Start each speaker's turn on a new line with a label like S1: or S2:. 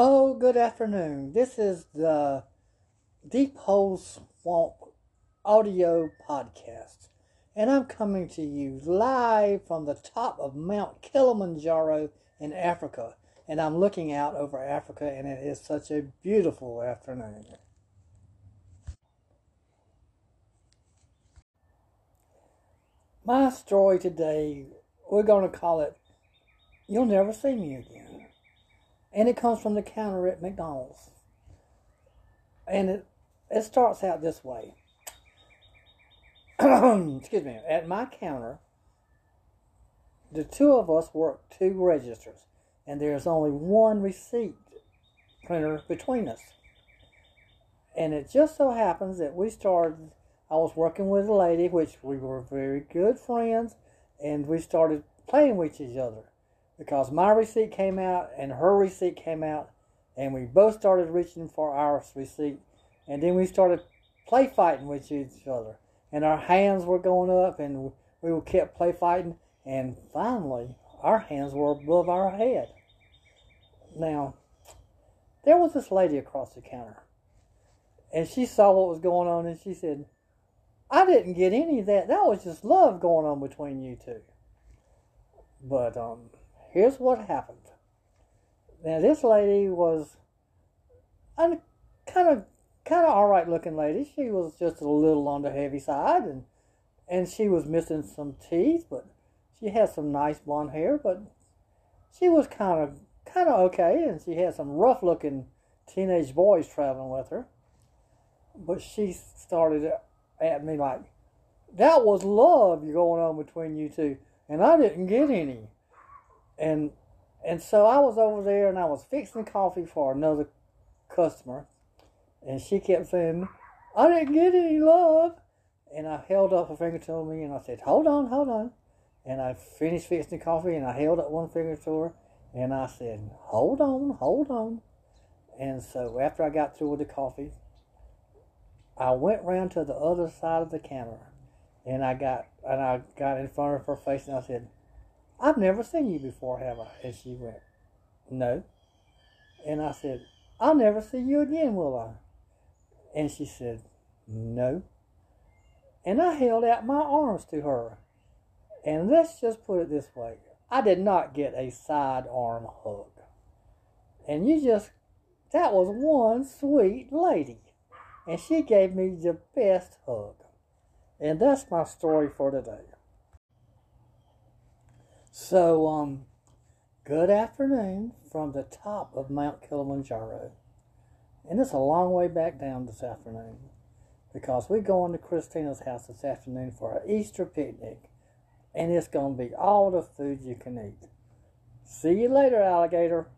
S1: Oh, good afternoon. This is the Deep Hole Swamp audio podcast, and I'm coming to you live from the top of Mount Kilimanjaro in Africa. And I'm looking out over Africa, and it is such a beautiful afternoon. My story today, we're going to call it You'll Never See Me Again. And it comes from the counter at McDonald's. And it, it starts out this way. Excuse me. At my counter, the two of us work two registers, and there's only one receipt printer between us. And it just so happens that we started I was working with a lady, which we were very good friends, and we started playing with each other because my receipt came out and her receipt came out, and we both started reaching for our receipt, and then we started play fighting with each other, and our hands were going up, and we kept play fighting, and finally our hands were above our head. Now, there was this lady across the counter, and she saw what was going on, and she said, I didn't get any of that. That was just love going on between you two. But um, here's what happened. Now this lady was a kind of kind of all right looking lady. She was just a little on the heavy side, and and she was missing some teeth, but she had some nice blonde hair. But she was kind of kind of okay, and she had some rough looking teenage boys traveling with her. But she started at me like, that was love going on between you two, and I didn't get any. And and so I was over there and I was fixing coffee for another customer, and she kept saying, I didn't get any love. And I held up a finger to me and I said, Hold on, hold on. And I finished fixing the coffee and I held up one finger to her and I said, Hold on, hold on. And so after I got through with the coffee, I went round to the other side of the counter, and I got and I got in front of her face, and I said, "I've never seen you before, have I?" And she went, "No." And I said, "I'll never see you again, will I?" And she said, "No." And I held out my arms to her. And let's just put it this way I did not get a side arm hug. And you just, that was one sweet lady and she gave me the best hug. And that's my story for today. So, um, good afternoon from the top of Mount Kilimanjaro. And it's a long way back down this afternoon because we're going to Christina's house this afternoon for an Easter picnic. And it's going to be all the food you can eat. See you later, alligator.